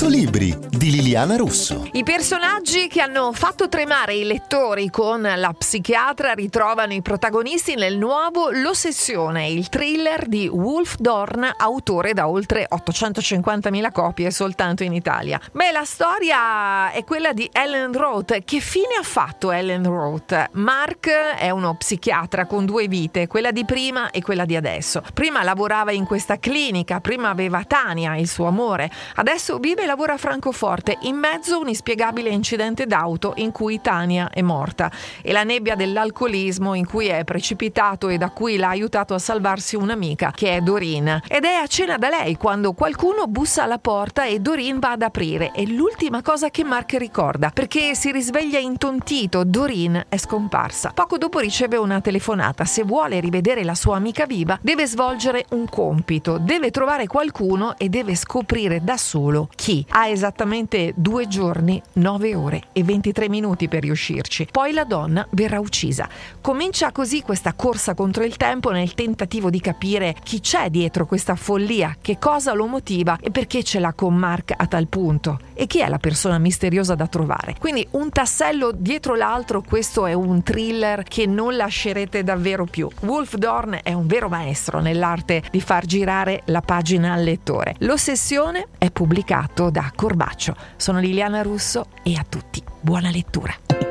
100 libri di Liliana Russo. I personaggi che hanno fatto tremare i lettori con la psichiatra ritrovano i protagonisti nel nuovo L'Ossessione, il thriller di Wolf Dorn, autore da oltre 850.000 copie soltanto in Italia. Beh, la storia è quella di Ellen Roth. Che fine ha fatto Ellen Roth? Mark è uno psichiatra con due vite, quella di prima e quella di adesso. Prima lavorava in questa clinica, prima aveva Tania, il suo amore, adesso vive e lavora a Francoforte, in mezzo a un inspiegabile incidente d'auto in cui Tania è morta e la nebbia dell'alcolismo in cui è precipitato e da cui l'ha aiutato a salvarsi un'amica che è Doreen. Ed è a cena da lei quando qualcuno bussa alla porta e Doreen va ad aprire. È l'ultima cosa che Mark ricorda perché si risveglia intontito. Doreen è scomparsa. Poco dopo riceve una telefonata. Se vuole rivedere la sua amica viva, deve svolgere un compito, deve trovare qualcuno e deve scoprire da solo chi. Ha esattamente due giorni, nove ore e 23 minuti per riuscirci. Poi la donna verrà uccisa. Comincia così questa corsa contro il tempo nel tentativo di capire chi c'è dietro questa follia, che cosa lo motiva e perché ce l'ha con Mark a tal punto e chi è la persona misteriosa da trovare. Quindi un tassello dietro l'altro, questo è un thriller che non lascerete davvero più. Wolf Dorn è un vero maestro nell'arte di far girare la pagina al lettore. L'ossessione è pubblicato da Corbaccio. Sono Liliana Russo e a tutti buona lettura.